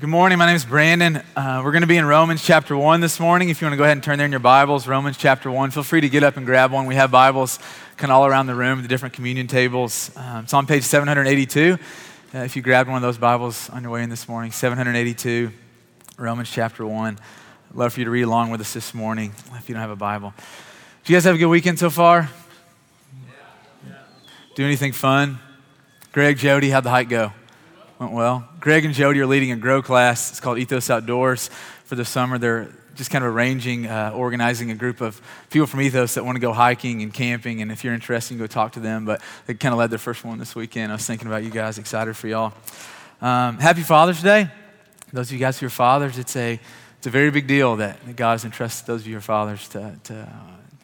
Good morning. My name is Brandon. Uh, we're going to be in Romans chapter 1 this morning. If you want to go ahead and turn there in your Bibles, Romans chapter 1, feel free to get up and grab one. We have Bibles kind of all around the room, the different communion tables. Um, it's on page 782. Uh, if you grabbed one of those Bibles on your way in this morning, 782, Romans chapter 1. I'd love for you to read along with us this morning if you don't have a Bible. Did you guys have a good weekend so far? Yeah. Do anything fun? Greg, Jody, how'd the hike go? Went well. Greg and Jody are leading a grow class. It's called Ethos Outdoors for the summer. They're just kind of arranging, uh, organizing a group of people from Ethos that want to go hiking and camping. And if you're interested, you can go talk to them. But they kind of led their first one this weekend. I was thinking about you guys, excited for y'all. Um, happy Father's Day. Those of you guys who are fathers, it's a, it's a very big deal that God has entrusted those of you who are fathers to, to, uh,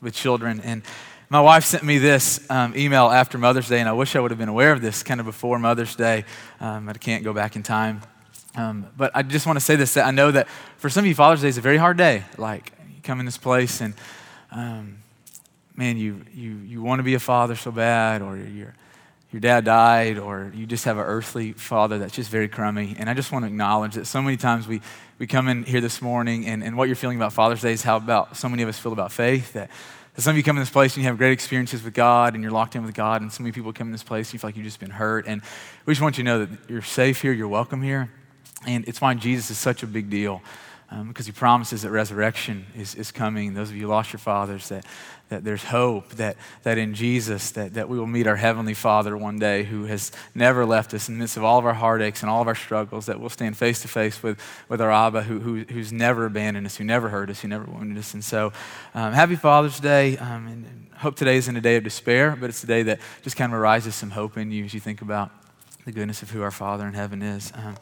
with children. And my wife sent me this um, email after Mother's Day, and I wish I would have been aware of this kind of before Mother's Day, um, I can't go back in time. Um, but I just want to say this that I know that for some of you, Father's Day is a very hard day. Like, you come in this place and, um, man, you, you, you want to be a father so bad, or your, your dad died, or you just have an earthly father that's just very crummy. And I just want to acknowledge that so many times we, we come in here this morning, and, and what you're feeling about Father's Day is how about so many of us feel about faith that some of you come in this place and you have great experiences with God and you're locked in with God, and so many people come in this place and you feel like you've just been hurt. And we just want you to know that you're safe here, you're welcome here. And it's why Jesus is such a big deal um, because he promises that resurrection is, is coming. Those of you lost your fathers, that, that there's hope, that, that in Jesus, that, that we will meet our Heavenly Father one day who has never left us in the midst of all of our heartaches and all of our struggles, that we'll stand face to face with, with our Abba who, who, who's never abandoned us, who never hurt us, who never wounded us. And so, um, happy Father's Day. Um, and, and hope today isn't a day of despair, but it's a day that just kind of arises some hope in you as you think about the goodness of who our Father in heaven is. Um,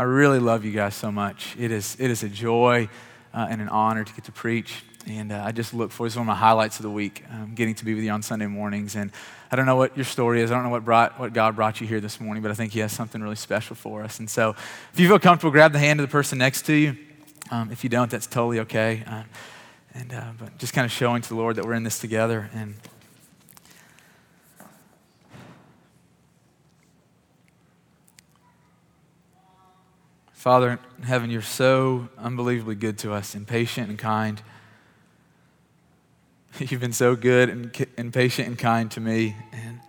I really love you guys so much. It is, it is a joy uh, and an honor to get to preach. And uh, I just look forward to one of my highlights of the week, um, getting to be with you on Sunday mornings. And I don't know what your story is. I don't know what, brought, what God brought you here this morning, but I think He has something really special for us. And so if you feel comfortable, grab the hand of the person next to you. Um, if you don't, that's totally okay. Uh, and, uh, but just kind of showing to the Lord that we're in this together. And Father in heaven, you're so unbelievably good to us and patient and kind. You've been so good and, and patient and kind to me. And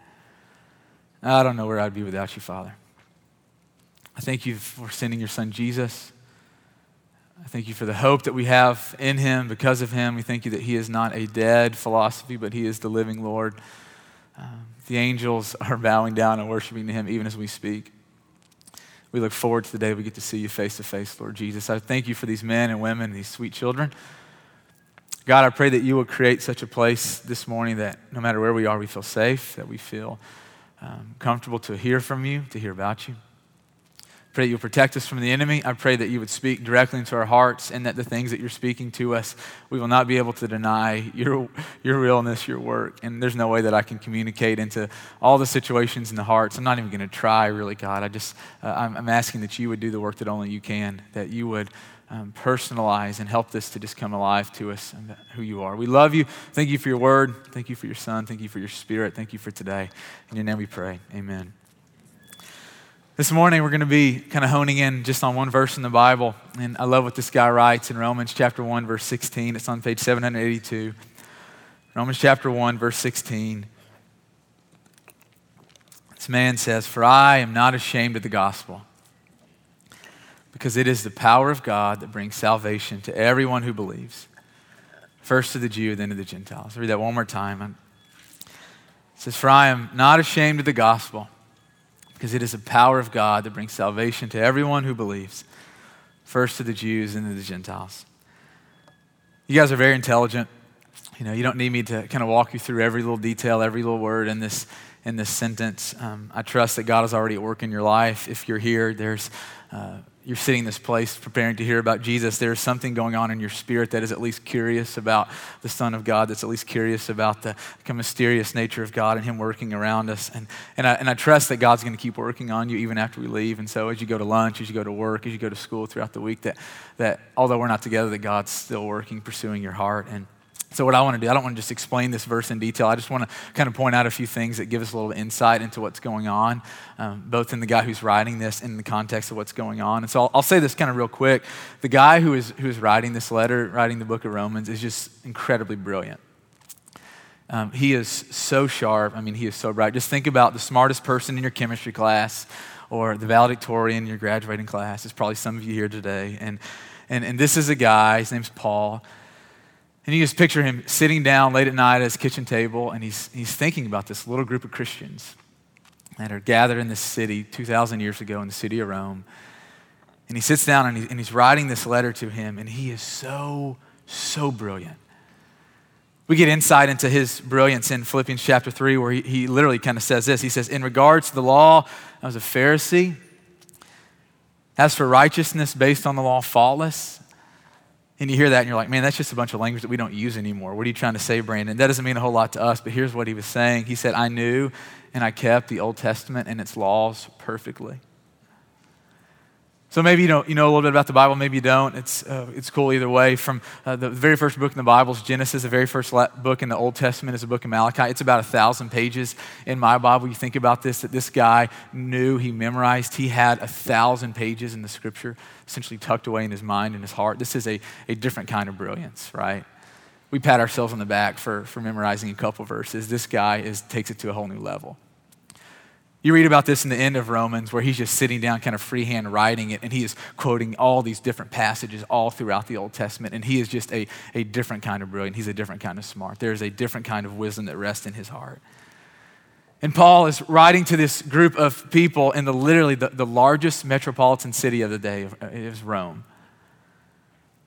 I don't know where I'd be without you, Father. I thank you for sending your son Jesus. I thank you for the hope that we have in him because of him. We thank you that he is not a dead philosophy, but he is the living Lord. Um, the angels are bowing down and worshiping him even as we speak. We look forward to the day we get to see you face to face, Lord Jesus. I thank you for these men and women these sweet children. God, I pray that you will create such a place this morning that no matter where we are, we feel safe, that we feel um, comfortable to hear from you, to hear about you. Pray that you'll protect us from the enemy. I pray that you would speak directly into our hearts and that the things that you're speaking to us, we will not be able to deny your, your realness, your work. And there's no way that I can communicate into all the situations in the hearts. I'm not even going to try, really, God. I just, uh, I'm, I'm, asking that you would do the work that only you can, that you would um, personalize and help this to just come alive to us and who you are. We love you. Thank you for your word. Thank you for your son. Thank you for your spirit. Thank you for today. In your name we pray. Amen. This morning, we're going to be kind of honing in just on one verse in the Bible. And I love what this guy writes in Romans chapter 1, verse 16. It's on page 782. Romans chapter 1, verse 16. This man says, For I am not ashamed of the gospel, because it is the power of God that brings salvation to everyone who believes, first to the Jew, then to the Gentiles. I'll read that one more time. It says, For I am not ashamed of the gospel because it is the power of God that brings salvation to everyone who believes, first to the Jews and to the Gentiles. You guys are very intelligent. You know, you don't need me to kind of walk you through every little detail, every little word in this in this sentence. Um, I trust that God is already at work in your life. If you're here, there's uh, you're sitting in this place preparing to hear about Jesus, there's something going on in your spirit that is at least curious about the Son of God, that's at least curious about the mysterious nature of God and Him working around us. And, and, I, and I trust that God's going to keep working on you even after we leave. And so as you go to lunch, as you go to work, as you go to school throughout the week, that, that although we're not together, that God's still working, pursuing your heart. And So, what I want to do, I don't want to just explain this verse in detail. I just want to kind of point out a few things that give us a little insight into what's going on, um, both in the guy who's writing this and in the context of what's going on. And so, I'll, I'll, say this kind of real quick. The guy who is, who is writing this letter, writing the book of Romans, is just incredibly brilliant. Um, he is so sharp. I mean, he is so bright. Just think about the smartest person in your chemistry class or the valedictorian in your graduating class. It's probably some of you here today. And, and, and this is a guy, his name's Paul and you just picture him sitting down late at night at his kitchen table, and he's, he's thinking about this little group of Christians that are gathered in this city 2,000 years ago in the city of Rome. And he sits down and, he, and he's writing this letter to him, and he is so, so brilliant. We get insight into his brilliance in Philippians chapter 3, where he, he literally kind of says this. He says, In regards to the law, I was a Pharisee. As for righteousness based on the law, faultless. And you hear that and you're like, man, that's just a bunch of language that we don't use anymore. What are you trying to say, Brandon? That doesn't mean a whole lot to us, but here's what he was saying. He said, I knew and I kept the Old Testament and its laws perfectly. So maybe you know, you know a little bit about the Bible, maybe you don't. It's, uh, it's cool either way. From uh, the very first book in the Bible is Genesis. The very first book in the Old Testament is the book of Malachi. It's about a thousand pages in my Bible. You think about this, that this guy knew, he memorized, he had a thousand pages in the scripture essentially tucked away in his mind and his heart. This is a, a different kind of brilliance, right? We pat ourselves on the back for, for memorizing a couple verses. This guy is, takes it to a whole new level. You read about this in the end of Romans where he's just sitting down, kind of freehand writing it, and he is quoting all these different passages all throughout the Old Testament. And he is just a, a different kind of brilliant. He's a different kind of smart. There's a different kind of wisdom that rests in his heart. And Paul is writing to this group of people in the literally the, the largest metropolitan city of the day uh, is Rome.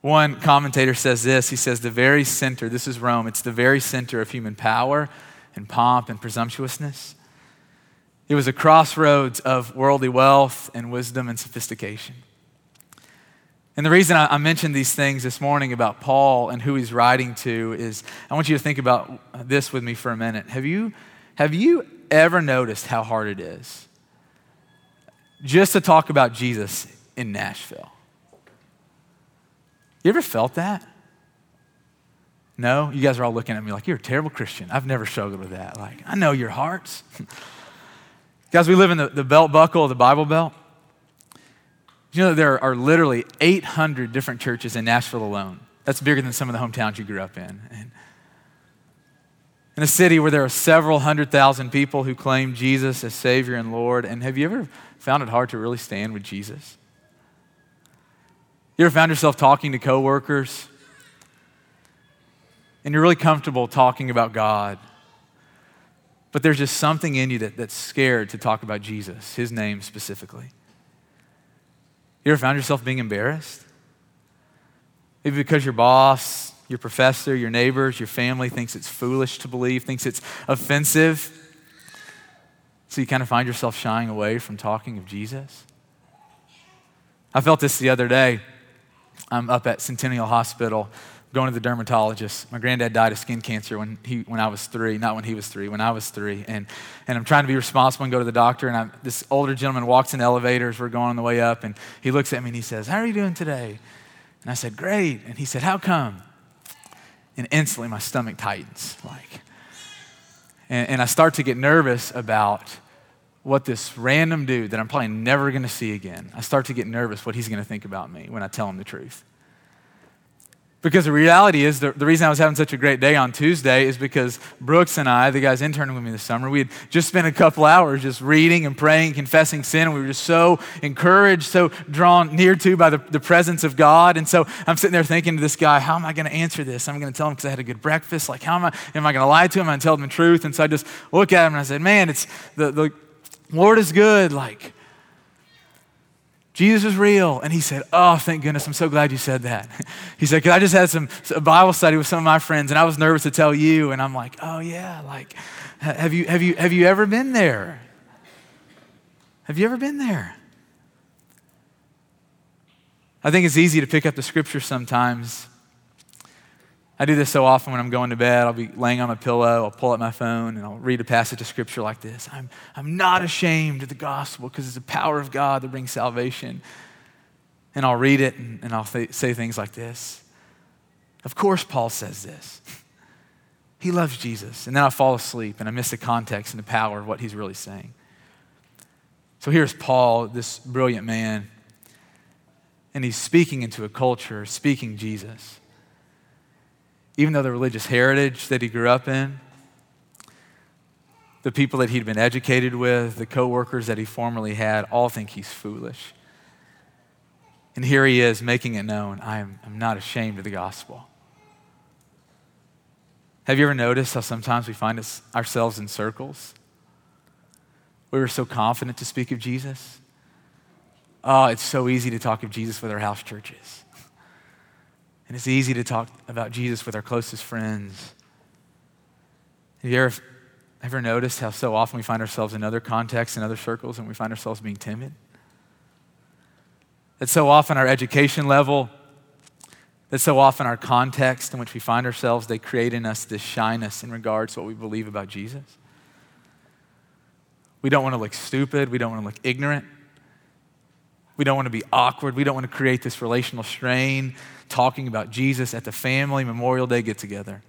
One commentator says this he says, the very center, this is Rome, it's the very center of human power and pomp and presumptuousness. It was a crossroads of worldly wealth and wisdom and sophistication. And the reason I, mentioned these things this morning about Paul and who he's writing to is I want you to think about this with me for a minute. Have you, have you ever noticed how hard it is just to talk about Jesus in Nashville? You ever felt that? No? You guys are all looking at me like, you're a terrible Christian. I've never struggled with that. Like, I know your hearts. Guys, we live in the, the belt buckle of the Bible Belt. You know, there are literally 800 different churches in Nashville alone. That's bigger than some of the hometowns you grew up in. And in a city where there are several hundred thousand people who claim Jesus as Savior and Lord. And have you ever found it hard to really stand with Jesus? You ever found yourself talking to coworkers and you're really comfortable talking about God? But there's just something in you that, that's scared to talk about Jesus, his name specifically. You ever found yourself being embarrassed? Maybe because your boss, your professor, your neighbors, your family thinks it's foolish to believe, thinks it's offensive. So you kind of find yourself shying away from talking of Jesus. I felt this the other day. I'm up at Centennial Hospital going to the dermatologist. My granddad died of skin cancer when, he, when I was three, not when he was three, when I was three. And, and I'm trying to be responsible and go to the doctor. And I, this older gentleman walks in elevators. We're going on the way up. And he looks at me and he says, How are you doing today? And I said, Great. And he said, How come? And instantly my stomach tightens. Like, and, and I start to get nervous about what this random dude that I'm probably never going to see again, I start to get nervous what he's going to think about me when I tell him the truth. Because the reality is, the, the reason I was having such a great day on Tuesday is because Brooks and I, the guys interning with me this summer, we had just spent a couple hours just reading and praying, confessing sin, and we were just so encouraged, so drawn near to by the, the presence of God. And so I'm sitting there thinking to this guy, how am I going to answer this? I'm going to tell him because I had a good breakfast. Like, how am I, am I going to lie to him? and tell him the truth. And so I just look at him and I said, man, it's the, the Lord is good. Like, Jesus is real. And he said, Oh, thank goodness. I'm so glad you said that. He said, Because I just had some Bible study with some of my friends and I was nervous to tell you. And I'm like, Oh, yeah. Like, have you, have you, have you ever been there? Have you ever been there? I think it's easy to pick up the scripture sometimes I do this so often when I'm going to bed. I'll be laying on my pillow, I'll pull up my phone, and I'll read a passage of scripture like this I'm, I'm not ashamed of the gospel because it's the power of God that brings salvation. And I'll read it and, and I'll th- say things like this. Of course, Paul says this. He loves Jesus. And then I fall asleep and I miss the context and the power of what he's really saying. So here's Paul, this brilliant man, and he's speaking into a culture, speaking Jesus. Even though the religious heritage that he grew up in, the people that he'd been educated with, the coworkers that he formerly had, all think he's foolish. And here he is making it known I am, I'm not ashamed of the gospel. Have you ever noticed how sometimes we find ourselves in circles? We were so confident to speak of Jesus. Oh, it's so easy to talk of Jesus with our house churches. And it's easy to talk about Jesus with our closest friends. Have you ever, ever noticed how so often we find ourselves in other contexts, in other circles, and we find ourselves being timid? That so often our education level, that so often our context in which we find ourselves, they create in us this shyness in regards to what we believe about Jesus. We don't want to look stupid. We don't want to look ignorant. We don't want to be awkward. We don't want to create this relational strain talking about Jesus at the family Memorial Day get together.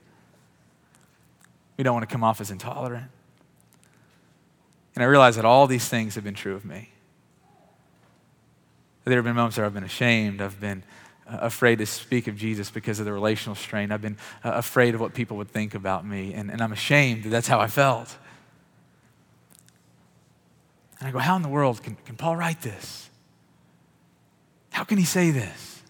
We don't want to come off as intolerant. And I realize that all these things have been true of me. There have been moments where I've been ashamed. I've been uh, afraid to speak of Jesus because of the relational strain. I've been uh, afraid of what people would think about me, and, and I'm ashamed that that's how I felt. And I go, How in the world can, can Paul write this? How can he say this?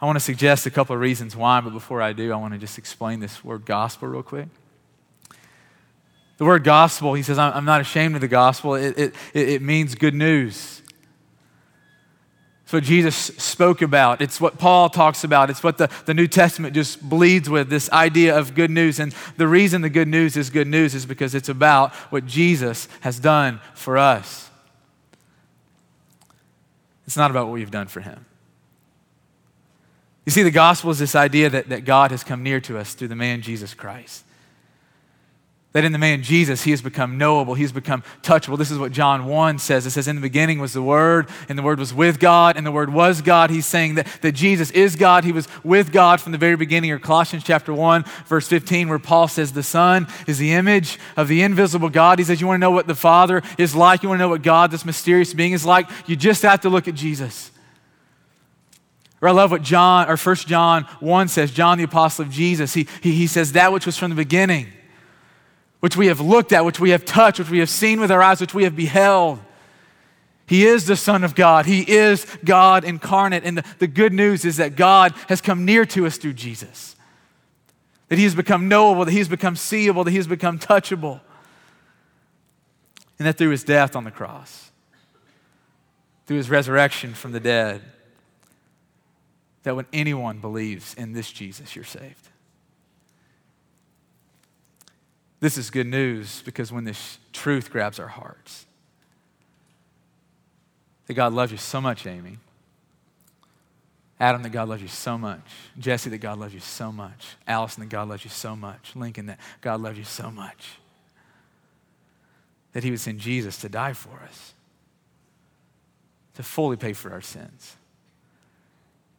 I want to suggest a couple of reasons why, but before I do, I want to just explain this word gospel real quick. The word gospel, he says, I'm not ashamed of the gospel. It, it, it means good news. It's what Jesus spoke about. It's what Paul talks about. It's what the, the New Testament just bleeds with this idea of good news. And the reason the good news is good news is because it's about what Jesus has done for us. It's not about what we've done for him. You see, the gospel is this idea that, that God has come near to us through the man Jesus Christ. That in the man Jesus, he has become knowable, he has become touchable. This is what John 1 says. It says, In the beginning was the Word, and the Word was with God, and the Word was God. He's saying that, that Jesus is God. He was with God from the very beginning. Or Colossians chapter 1, verse 15, where Paul says, The Son is the image of the invisible God. He says, You want to know what the Father is like? You want to know what God, this mysterious being, is like? You just have to look at Jesus. Or I love what John, or 1 John 1 says, John the apostle of Jesus. He, he, he says, That which was from the beginning which we have looked at, which we have touched, which we have seen with our eyes, which we have beheld. He is the Son of God. He is God incarnate. And the, the good news is that God has come near to us through Jesus. That He has become knowable, that He has become seeable, that He has become touchable. And that through His death on the cross, through His resurrection from the dead, that when anyone believes in this Jesus, you're saved. This is good news because when this truth grabs our hearts, that God loves you so much, Amy. Adam, that God loves you so much. Jesse, that God loves you so much. Allison, that God loves you so much. Lincoln, that God loves you so much. That he would send Jesus to die for us, to fully pay for our sins.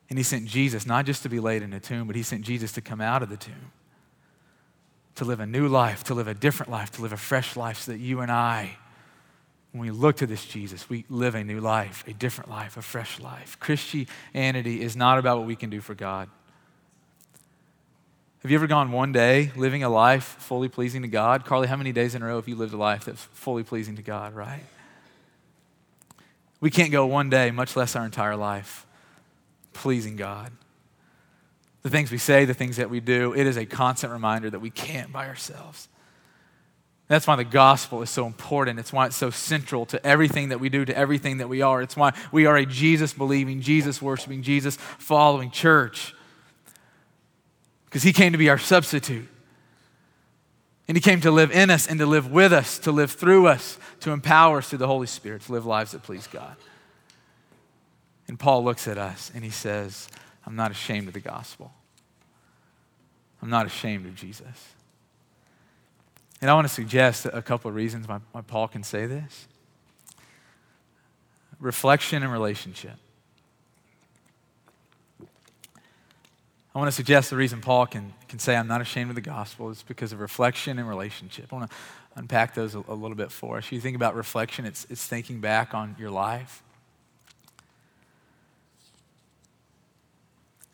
And he sent Jesus not just to be laid in a tomb, but he sent Jesus to come out of the tomb to live a new life, to live a different life, to live a fresh life, so that you and I, when we look to this Jesus, we live a new life, a different life, a fresh life. Christianity is not about what we can do for God. Have you ever gone one day living a life fully pleasing to God? Carly, how many days in a row have you lived a life that's fully pleasing to God, right? We can't go one day, much less our entire life, pleasing God the things we say, the things that we do, it is a constant reminder that we can't by ourselves. That's why the gospel is so important. It's why it's so central to everything that we do, to everything that we are. It's why we are a Jesus believing, Jesus worshiping, Jesus following church. Because he came to be our substitute. And he came to live in us and to live with us, to live through us, to empower us through the Holy Spirit, to live lives that please God. And Paul looks at us and he says, I'm not ashamed of the gospel. I'm not ashamed of Jesus. And I want to suggest a couple of reasons why, why Paul can say this reflection and relationship. I want to suggest the reason Paul can, can say, I'm not ashamed of the gospel, is because of reflection and relationship. I want to unpack those a, a little bit for us. You think about reflection, it's, it's thinking back on your life.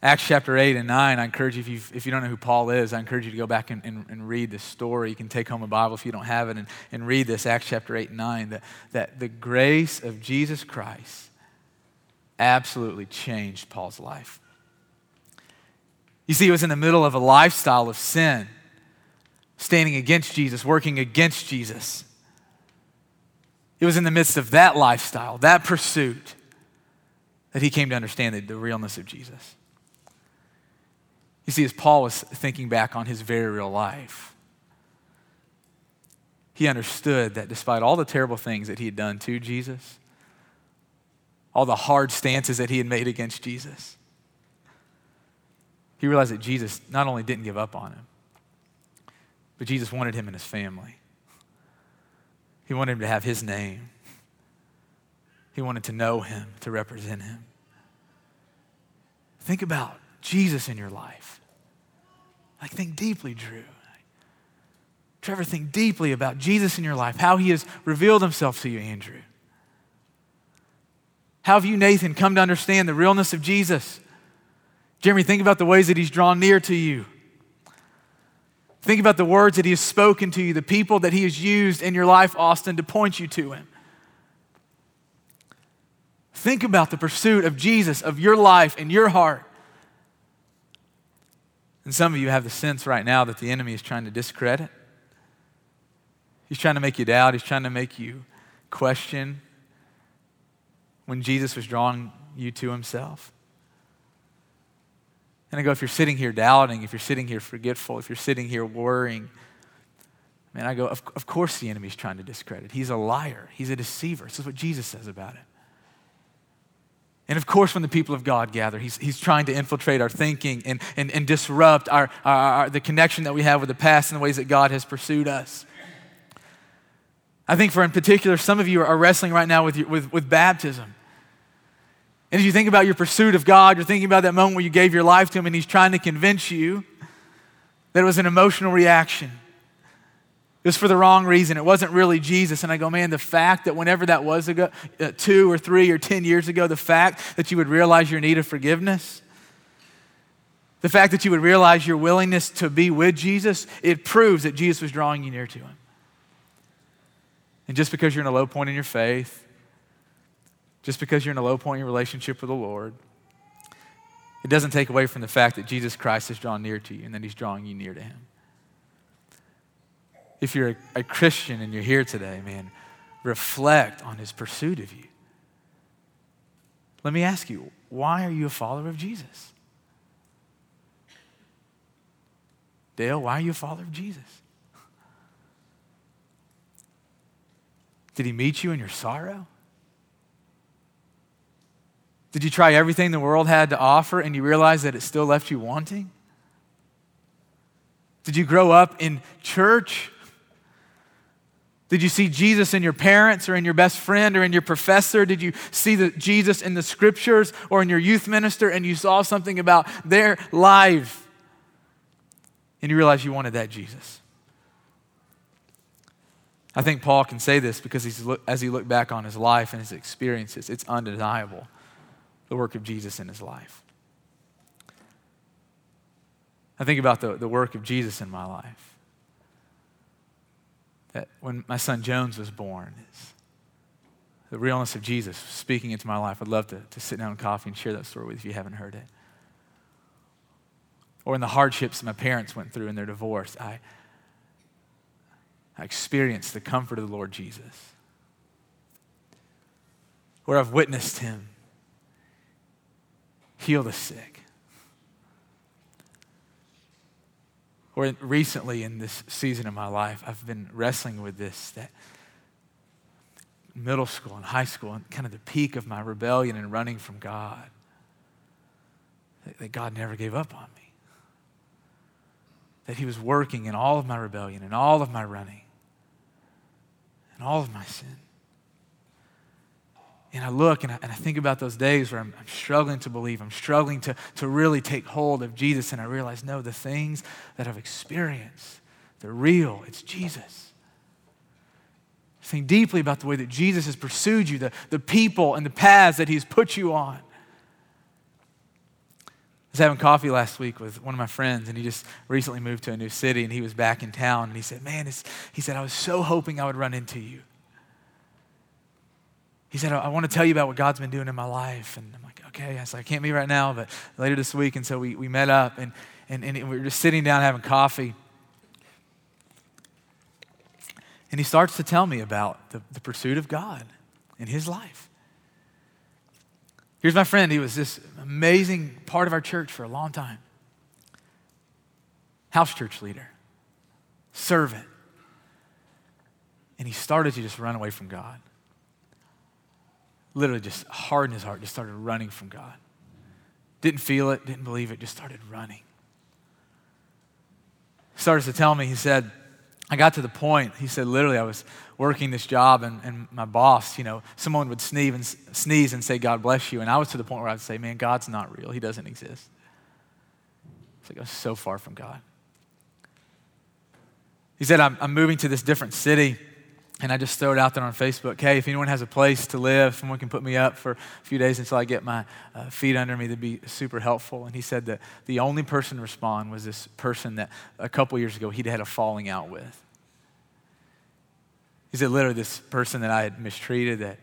Acts chapter 8 and 9, I encourage you, if, you, if you don't know who Paul is, I encourage you to go back and, and, and, read this story. You can take home a Bible if you don't have it and, and read this, Acts chapter 8 and 9, that, that the grace of Jesus Christ absolutely changed Paul's life. You see, he was in the middle of a lifestyle of sin, standing against Jesus, working against Jesus. It was in the midst of that lifestyle, that pursuit, that he came to understand the, the realness of Jesus. You see, as Paul was thinking back on his very real life, he understood that despite all the terrible things that he had done to Jesus, all the hard stances that he had made against Jesus, he realized that Jesus not only didn't give up on him, but Jesus wanted him in his family. He wanted him to have his name. He wanted to know him, to represent him. Think about Jesus in your life. Like, think deeply, Drew. Trevor, think deeply about Jesus in your life, how he has revealed himself to you, Andrew. How have you, Nathan, come to understand the realness of Jesus? Jeremy, think about the ways that he's drawn near to you. Think about the words that he has spoken to you, the people that he has used in your life, Austin, to point you to him. Think about the pursuit of Jesus, of your life and your heart. And some of you have the sense right now that the enemy is trying to discredit. He's trying to make you doubt. He's trying to make you question when Jesus was drawing you to himself. And I go, if you're sitting here doubting, if you're sitting here forgetful, if you're sitting here worrying, man, I go, of, of course the enemy's trying to discredit. He's a liar, he's a deceiver. This is what Jesus says about it. And of course, when the people of God gather, he's, he's trying to infiltrate our thinking and, and, and disrupt our, our, our, the connection that we have with the past and the ways that God has pursued us. I think, for in particular, some of you are wrestling right now with, your, with, with baptism. And as you think about your pursuit of God, you're thinking about that moment where you gave your life to Him and He's trying to convince you that it was an emotional reaction. It was for the wrong reason. It wasn't really Jesus. And I go, man, the fact that whenever that was ago, uh, two or three or 10 years ago, the fact that you would realize your need of forgiveness, the fact that you would realize your willingness to be with Jesus, it proves that Jesus was drawing you near to him. And just because you're in a low point in your faith, just because you're in a low point in your relationship with the Lord, it doesn't take away from the fact that Jesus Christ has drawn near to you and that he's drawing you near to him if you're a, a Christian and you're here today, man, reflect on his pursuit of you. Let me ask you, why are you a follower of Jesus? Dale, why are you a follower of Jesus? Did he meet you in your sorrow? Did you try everything the world had to offer and you realize that it still left you wanting? Did you grow up in church did you see Jesus in your parents or in your best friend or in your professor? Did you see the Jesus in the scriptures or in your youth minister and you saw something about their life and you realized you wanted that Jesus? I think Paul can say this because he's, as he looked back on his life and his experiences, it's undeniable the work of Jesus in his life. I think about the, the work of Jesus in my life that when my son Jones was born, the realness of Jesus speaking into my life. I'd love to, to sit down and coffee and share that story with you if you haven't heard it. Or in the hardships my parents went through in their divorce, I, I experienced the comfort of the Lord Jesus. Where I've witnessed him heal the sick Or recently in this season of my life, I've been wrestling with this that middle school and high school and kind of the peak of my rebellion and running from God, that God never gave up on me. That He was working in all of my rebellion and all of my running and all of my sin. And I look and I, and I think about those days where I'm, I'm, struggling to believe, I'm struggling to, to really take hold of Jesus, and I realize, no, the things that I've experienced, they're real. It's Jesus. Think deeply about the way that Jesus has pursued you, the, the people and the paths that he's put you on. I was having coffee last week with one of my friends, and he just recently moved to a new city, and he was back in town, and he said, Man, he said, I was so hoping I would run into you. He said, I, want to tell you about what God's been doing in my life. And I'm like, okay. I said, I can't meet right now, but later this week. And so we, we met up and, and, and we were just sitting down having coffee. And he starts to tell me about the, the pursuit of God in his life. Here's my friend. He was this amazing part of our church for a long time. House church leader, servant. And he started to just run away from God literally just hardened his heart, just started running from God. Didn't feel it, didn't believe it, just started running. Started to tell me, he said, I got to the point, he said, literally, I was working this job, and, and my boss, you know, someone would sneeze and, sneeze and say, God bless you. And I was to the point where I'd say, man, God's not real. He doesn't exist. It's like I was so far from God. He said, I'm, I'm moving to this different city and I just throw it out there on Facebook. Hey, if anyone has a place to live, someone can put me up for a few days until I get my uh, feet under me. That'd be super helpful. And he said that the only person to respond was this person that a couple years ago he'd had a falling out with. He said, literally, this person that I had mistreated, that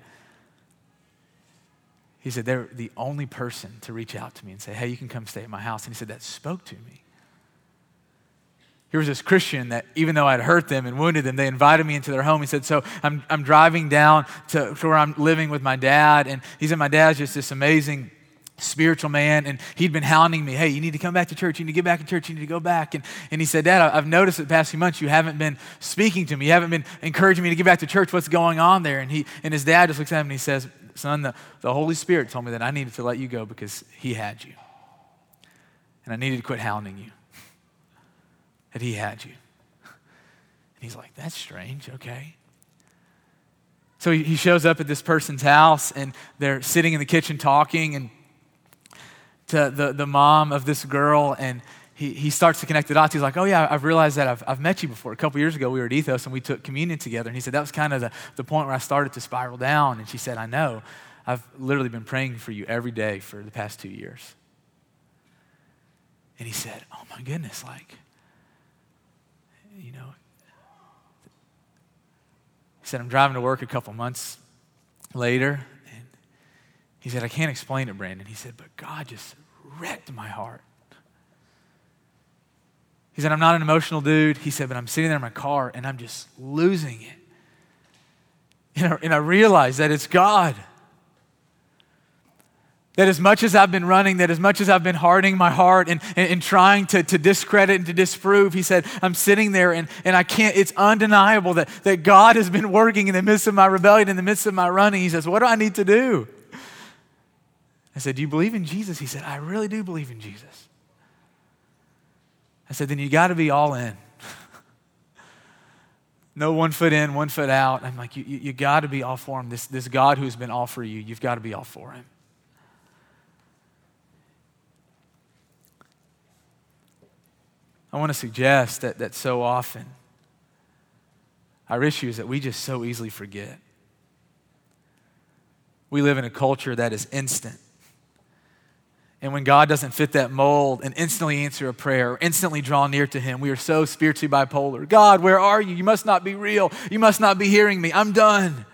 he said, they're the only person to reach out to me and say, hey, you can come stay at my house. And he said, that spoke to me. Here was this Christian that, even though I'd hurt them and wounded them, they invited me into their home. He said, So I'm, I'm driving down to, to where I'm living with my dad. And he said, My dad's just this amazing spiritual man and he'd been hounding me hey you need to come back to church. You need to get back to church. You need to go back. And, and he said dad i've noticed that the past few months you haven't been speaking to me. You haven't been encouraging me to get back to church. What's going on there? And he and his dad just looks at him and he says son the, the holy spirit told me that i needed to let you go because he had you. And i needed to quit hounding you that he had you. And he's like, that's strange, okay. So he shows up at this person's house and they're sitting in the kitchen talking and to the, the mom of this girl and he, he starts to connect the dots. He's like, oh yeah, I've realized that I've, I've met you before. A couple years ago, we were at Ethos and we took communion together. And he said, that was kind of the, the point where I started to spiral down. And she said, I know. I've literally been praying for you every day for the past two years. And he said, oh my goodness, like, you know, he said, I'm driving to work a couple months later. And he said, I can't explain it, Brandon. He said, but God just wrecked my heart. He said, I'm not an emotional dude. He said, but I'm sitting there in my car and I'm just losing it. And I, and I realized that it's God. That as much as I've been running, that as much as I've been hardening my heart and, and, and, trying to, to discredit and to disprove, he said, I'm sitting there and, and I can't, it's undeniable that, that God has been working in the midst of my rebellion, in the midst of my running. He says, What do I need to do? I said, Do you believe in Jesus? He said, I really do believe in Jesus. I said, Then you got to be all in. no one foot in, one foot out. I'm like, You, you, you got to be all for him. This, this God who's been all for you, you've got to be all for him. I want to suggest that, that so often our issue is that we just so easily forget. We live in a culture that is instant. And when God doesn't fit that mold and instantly answer a prayer, or instantly draw near to Him, we are so spiritually bipolar. God, where are you? You must not be real. You must not be hearing me. I'm done.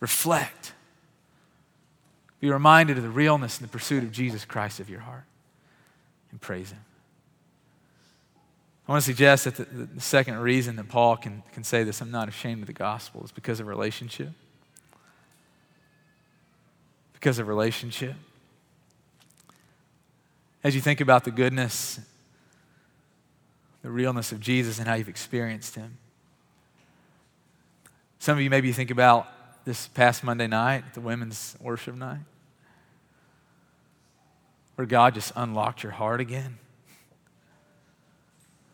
Reflect. Be reminded of the realness and the pursuit of Jesus Christ of your heart and praise Him. I want to suggest that the, the, second reason that Paul can, can say this, I'm not ashamed of the gospel, is because of relationship. Because of relationship. As you think about the goodness, the realness of Jesus and how you've experienced him. Some of you maybe think about this past Monday night, the women's worship night, where God just unlocked your heart again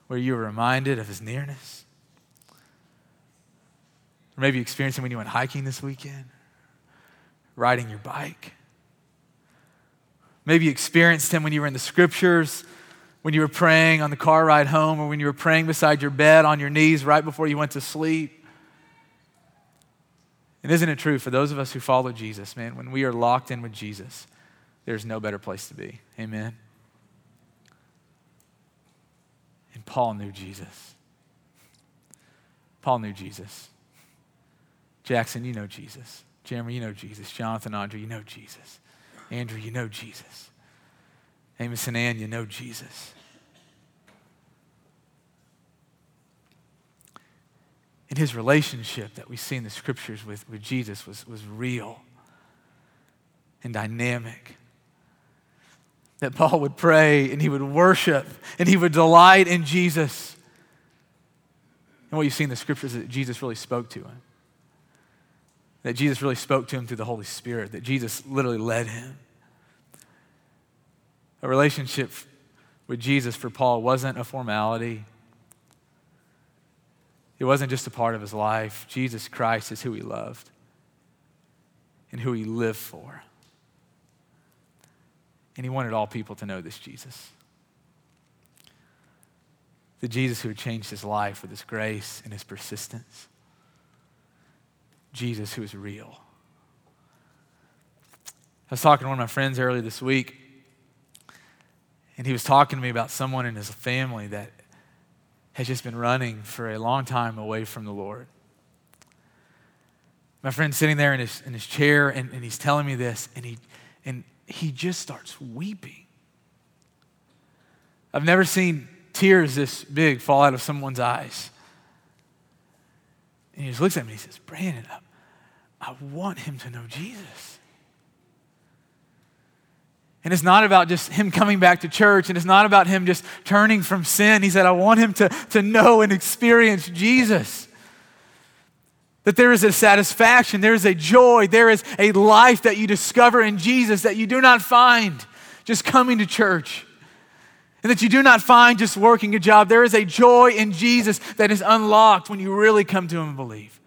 where you were reminded of his nearness. Or maybe you experienced it when you went hiking this weekend. riding your bike. Maybe you experienced him when you were in the scriptures, when you were praying on the car ride home, or when you were praying beside your bed on your knees right before you went to sleep. And isn't it true for those of us who follow Jesus, man, when we are locked in with Jesus, there's no better place to be. Amen. And Paul knew Jesus. Paul knew Jesus. Jackson, you know Jesus. Jeremy, you know Jesus. Jonathan, Andre, you know Jesus. Andrew, you know Jesus. Amos and Ann, you know Jesus. And his relationship that we see in the scriptures with, with Jesus was, was real and dynamic. That Paul would pray and he would worship and he would delight in Jesus. And what you see in the scriptures is that Jesus really spoke to him. That Jesus really spoke to him through the Holy Spirit, that Jesus literally led him. A relationship with Jesus for Paul wasn't a formality. It wasn't just a part of his life. Jesus Christ is who he loved and who he lived for. And he wanted all people to know this Jesus. The Jesus who had changed his life with his grace and his persistence. Jesus who is real. I was talking to one of my friends earlier this week, and he was talking to me about someone in his family that has just been running for a long time away from the Lord. My friend's sitting there in his, in his chair and, and he's telling me this, and he, and he just starts weeping. I've never seen tears this big fall out of someone's eyes. And he just looks at me and he says, Brandon, I, I want him to know Jesus. And it's not about just him coming back to church, and it's not about him just turning from sin. He said, I want him to, to know and experience Jesus. That there is a satisfaction, there is a joy, there is a life that you discover in Jesus that you do not find just coming to church. And that you do not find just working a job. There is a joy in Jesus that is unlocked when you really come to Him and believe.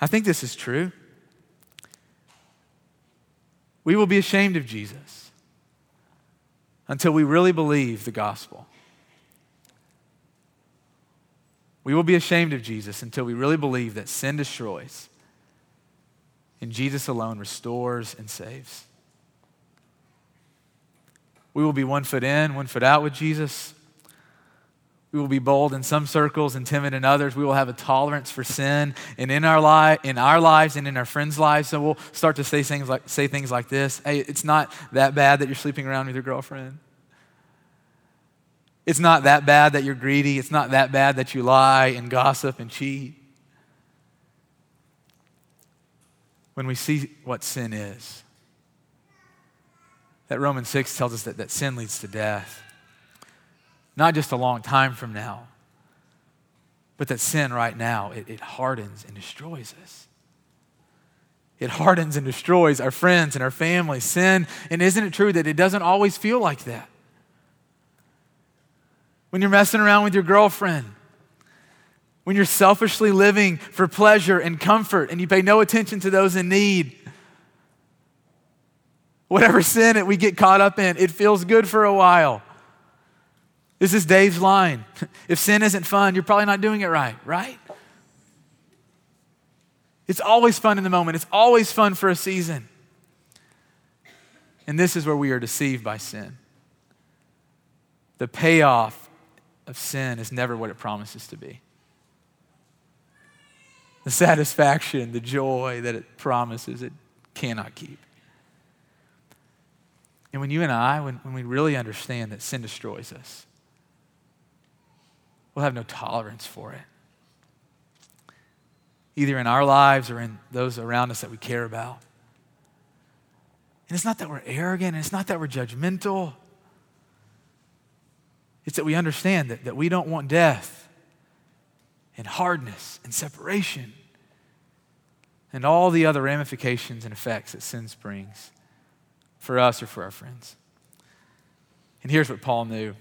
I think this is true we will be ashamed of Jesus until we really believe the gospel. We will be ashamed of Jesus until we really believe that sin destroys and Jesus alone restores and saves. We will be one foot in, one foot out with Jesus. We will be bold in some circles and timid in others. We will have a tolerance for sin and in our, li- in our lives and in our friends' lives. So we'll start to say things, like, say things like this Hey, it's not that bad that you're sleeping around with your girlfriend. It's not that bad that you're greedy. It's not that bad that you lie and gossip and cheat. When we see what sin is, that Romans 6 tells us that, that sin leads to death not just a long time from now, but that sin right now, it, it hardens and destroys us. It hardens and destroys our friends and our family. Sin, and isn't it true that it doesn't always feel like that? When you're messing around with your girlfriend, when you're selfishly living for pleasure and comfort and you pay no attention to those in need, whatever sin that we get caught up in, it feels good for a while. This is Dave's line. If sin isn't fun, you're probably not doing it right, right? It's always fun in the moment, it's always fun for a season. And this is where we are deceived by sin. The payoff of sin is never what it promises to be. The satisfaction, the joy that it promises, it cannot keep. And when you and I, when, when we really understand that sin destroys us, we'll have no tolerance for it, either in our lives or in those around us that we care about. And it's not that we're arrogant, and it's not that we're judgmental. It's that we understand that, that we don't want death and hardness and separation and all the other ramifications and effects that sin brings for us or for our friends. And here's what Paul knew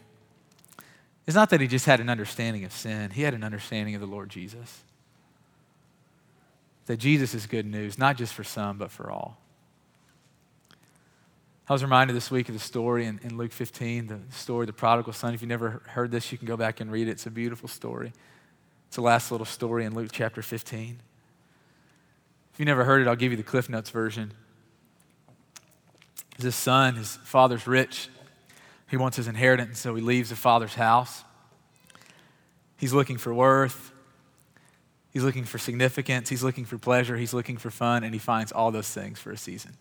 it's not that he just had an understanding of sin, he had an understanding of the Lord Jesus. that Jesus is good news, not just for some, but for all. I was reminded this week of the story in, in Luke 15, the story of the prodigal son. If you never heard this, you can go back and read it. It's a beautiful story. It's the last little story in Luke chapter 15. If you never heard it, I'll give you the Cliff Notes version. His son, his father's rich. He wants his inheritance, so he leaves the father's house. He's looking for worth. He's looking for significance. He's looking for pleasure. He's looking for fun, and he finds all those things for a season.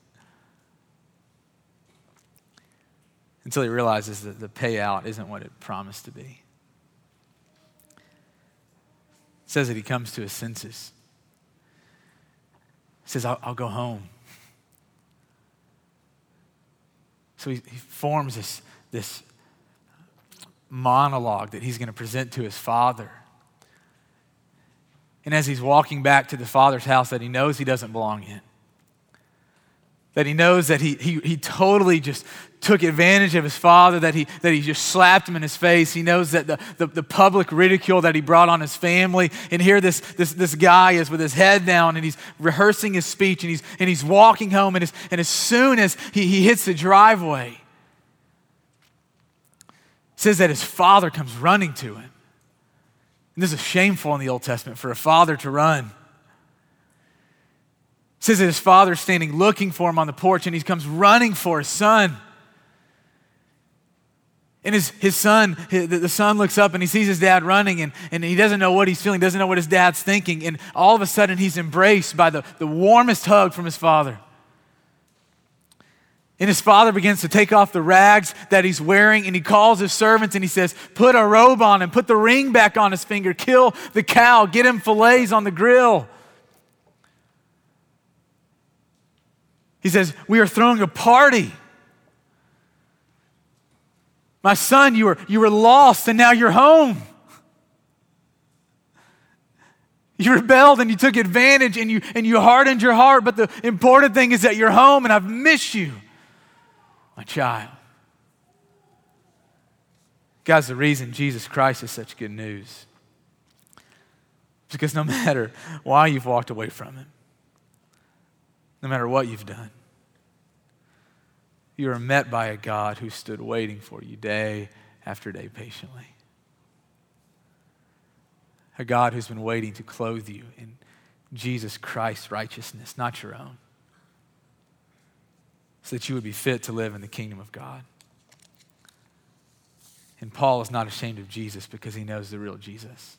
Until he realizes that the payout isn't what it promised to be. It says that he comes to his senses. He says, I'll, I'll go home. So he, he forms this, this monologue that he's going to present to his father. And as he's walking back to the father's house that he knows he doesn't belong in, that he knows that he, he, he totally just took advantage of his father, that he, that he just slapped him in his face. He knows that the, the, the, public ridicule that he brought on his family. And here this, this, this guy is with his head down and he's rehearsing his speech and he's, and he's walking home. And as, and as soon as he, he hits the driveway, says that his father comes running to him. And this is shameful in the Old Testament for a father to run. It says that his father's standing looking for him on the porch and he comes running for his son. And his, his son, his, the son looks up and he sees his dad running and, and he doesn't know what he's feeling, doesn't know what his dad's thinking. And all of a sudden, he's embraced by the, the warmest hug from his father. And his father begins to take off the rags that he's wearing, and he calls his servants and he says, Put a robe on him, put the ring back on his finger, kill the cow, get him fillets on the grill. He says, We are throwing a party. My son, you were, you were lost and now you're home. You rebelled and you took advantage and you, and you hardened your heart, but the important thing is that you're home and I've missed you my child. Guys, the reason Jesus Christ is such good news is because no matter why you've walked away from Him, no matter what you've done, you are met by a God who stood waiting for you day after day patiently. A God who's been waiting to clothe you in Jesus Christ's righteousness, not your own so that you would be fit to live in the kingdom of God. And Paul is not ashamed of Jesus because he knows the real Jesus.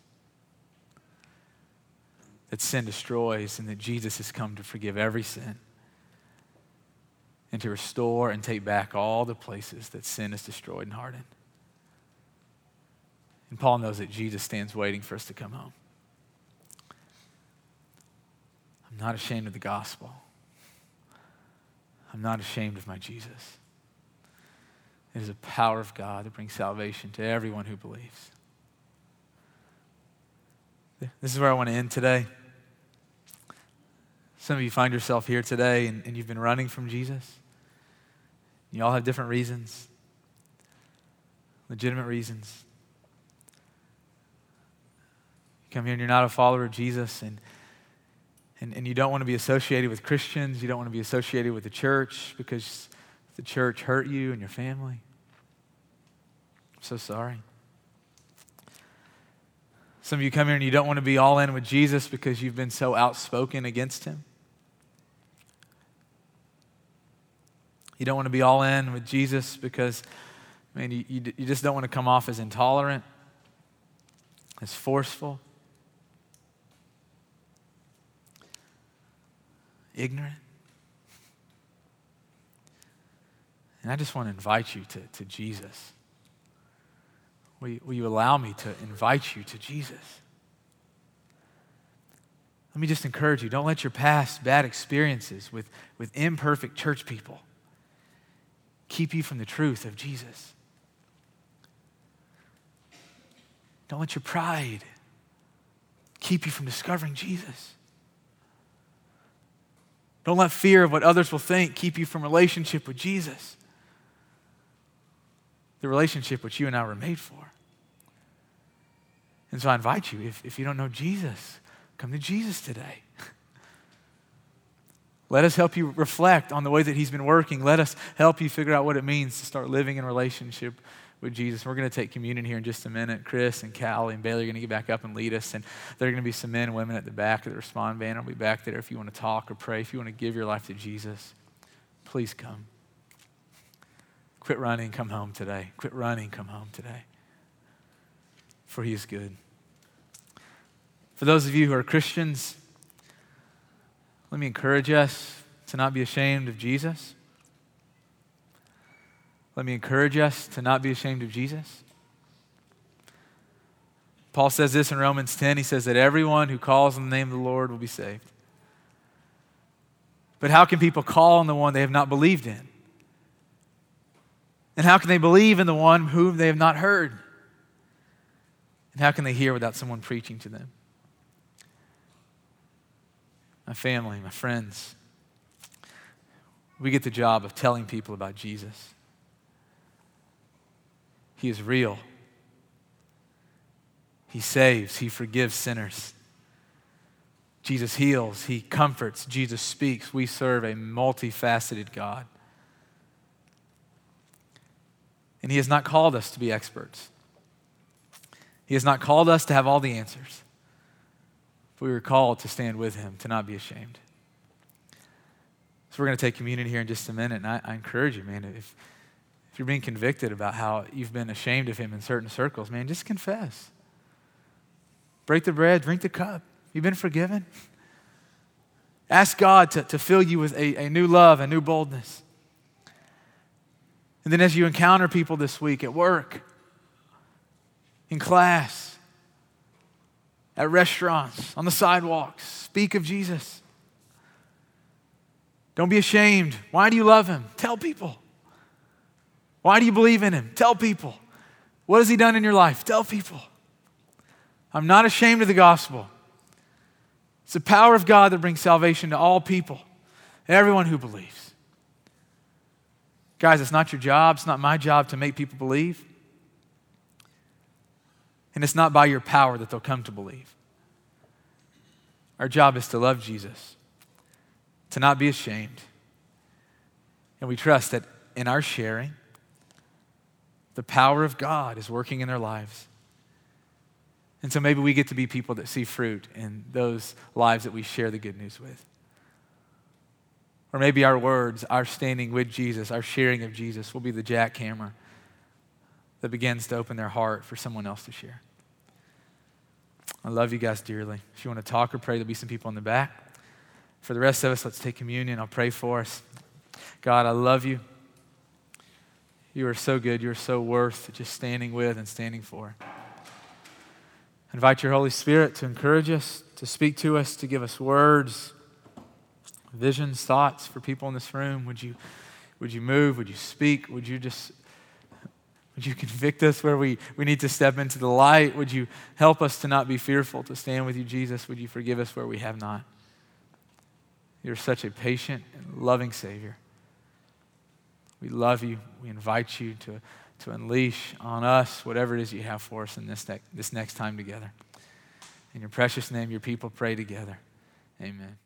That sin destroys and that Jesus has come to forgive every sin and to restore and take back all the places that sin has destroyed and hardened. And Paul knows that Jesus stands waiting for us to come home. I'm not ashamed of the gospel. I'm not ashamed of my Jesus. It is a power of God that brings salvation to everyone who believes. This is where I want to end today. Some of you find yourself here today and, and you've been running from Jesus. You all have different reasons, legitimate reasons. You come here and you're not a follower of Jesus, and and, and you don't want to be associated with Christians, you don't want to be associated with the church because the church hurt you and your family. I'm so sorry. Some of you come here and you don't want to be all in with Jesus because you've been so outspoken against him. You don't want to be all in with Jesus because, man, you, you, you just don't want to come off as intolerant, as forceful. ignorant. And I just want to invite you to, to Jesus. Will you, will you allow me to invite you to Jesus? Let me just encourage you don't let your past bad experiences with, with imperfect church people keep you from the truth of Jesus. Don't let your pride keep you from discovering Jesus. Don't let fear of what others will think keep you from relationship with Jesus. The relationship which you and I were made for. And so I invite you, if, if you don't know Jesus, come to Jesus today. Let us help you reflect on the way that He's been working. Let us help you figure out what it means to start living in relationship with Jesus. We're going to take communion here in just a minute. Chris and Callie and Bailey are going to get back up and lead us. And there are going to be some men and women at the back of the Respond band. I'll be back there if you want to talk or pray, if you want to give your life to Jesus. Please come. Quit running, come home today. Quit running, come home today. For He is good. For those of you who are Christians, let me encourage us to not be ashamed of Jesus. Let me encourage us to not be ashamed of Jesus. Paul says this in Romans 10. He says that everyone who calls on the name of the Lord will be saved. But how can people call on the one they have not believed in? And how can they believe in the one whom they have not heard? And how can they hear without someone preaching to them? My family, my friends, we get the job of telling people about Jesus. He is real. He saves, He forgives sinners. Jesus heals, He comforts, Jesus speaks. We serve a multifaceted God. And He has not called us to be experts, He has not called us to have all the answers. But we were called to stand with Him, to not be ashamed. So we're going to take communion here in just a minute, and I, I encourage you, man, if if you're being convicted about how you've been ashamed of him in certain circles, man, just confess. Break the bread, drink the cup. You've been forgiven. Ask God to, to fill you with a, a new love, a new boldness. And then as you encounter people this week at work, in class, at restaurants, on the sidewalks, speak of Jesus. Don't be ashamed. Why do you love him? Tell people. Why do you believe in him? Tell people. What has he done in your life? Tell people. I'm not ashamed of the gospel. It's the power of God that brings salvation to all people, everyone who believes. Guys, it's not your job, it's not my job to make people believe. And it's not by your power that they'll come to believe. Our job is to love Jesus, to not be ashamed. And we trust that in our sharing, the power of God is working in their lives. And so maybe we get to be people that see fruit in those lives that we share the good news with. Or maybe our words, our standing with Jesus, our sharing of Jesus will be the jackhammer that begins to open their heart for someone else to share. I love you guys dearly. If you want to talk or pray, there'll be some people in the back. For the rest of us, let's take communion. I'll pray for us. God, I love you. You are so good. You're so worth just standing with and standing for. Invite your Holy Spirit to encourage us, to speak to us, to give us words, visions, thoughts for people in this room. Would you, would you move? Would you speak? Would you just would you convict us where we, we need to step into the light? Would you help us to not be fearful, to stand with you, Jesus? Would you forgive us where we have not? You're such a patient and loving Savior. We love you. We invite you to, to unleash on us whatever it is you have for us in this, ne- this next time together. In your precious name, your people pray together. Amen.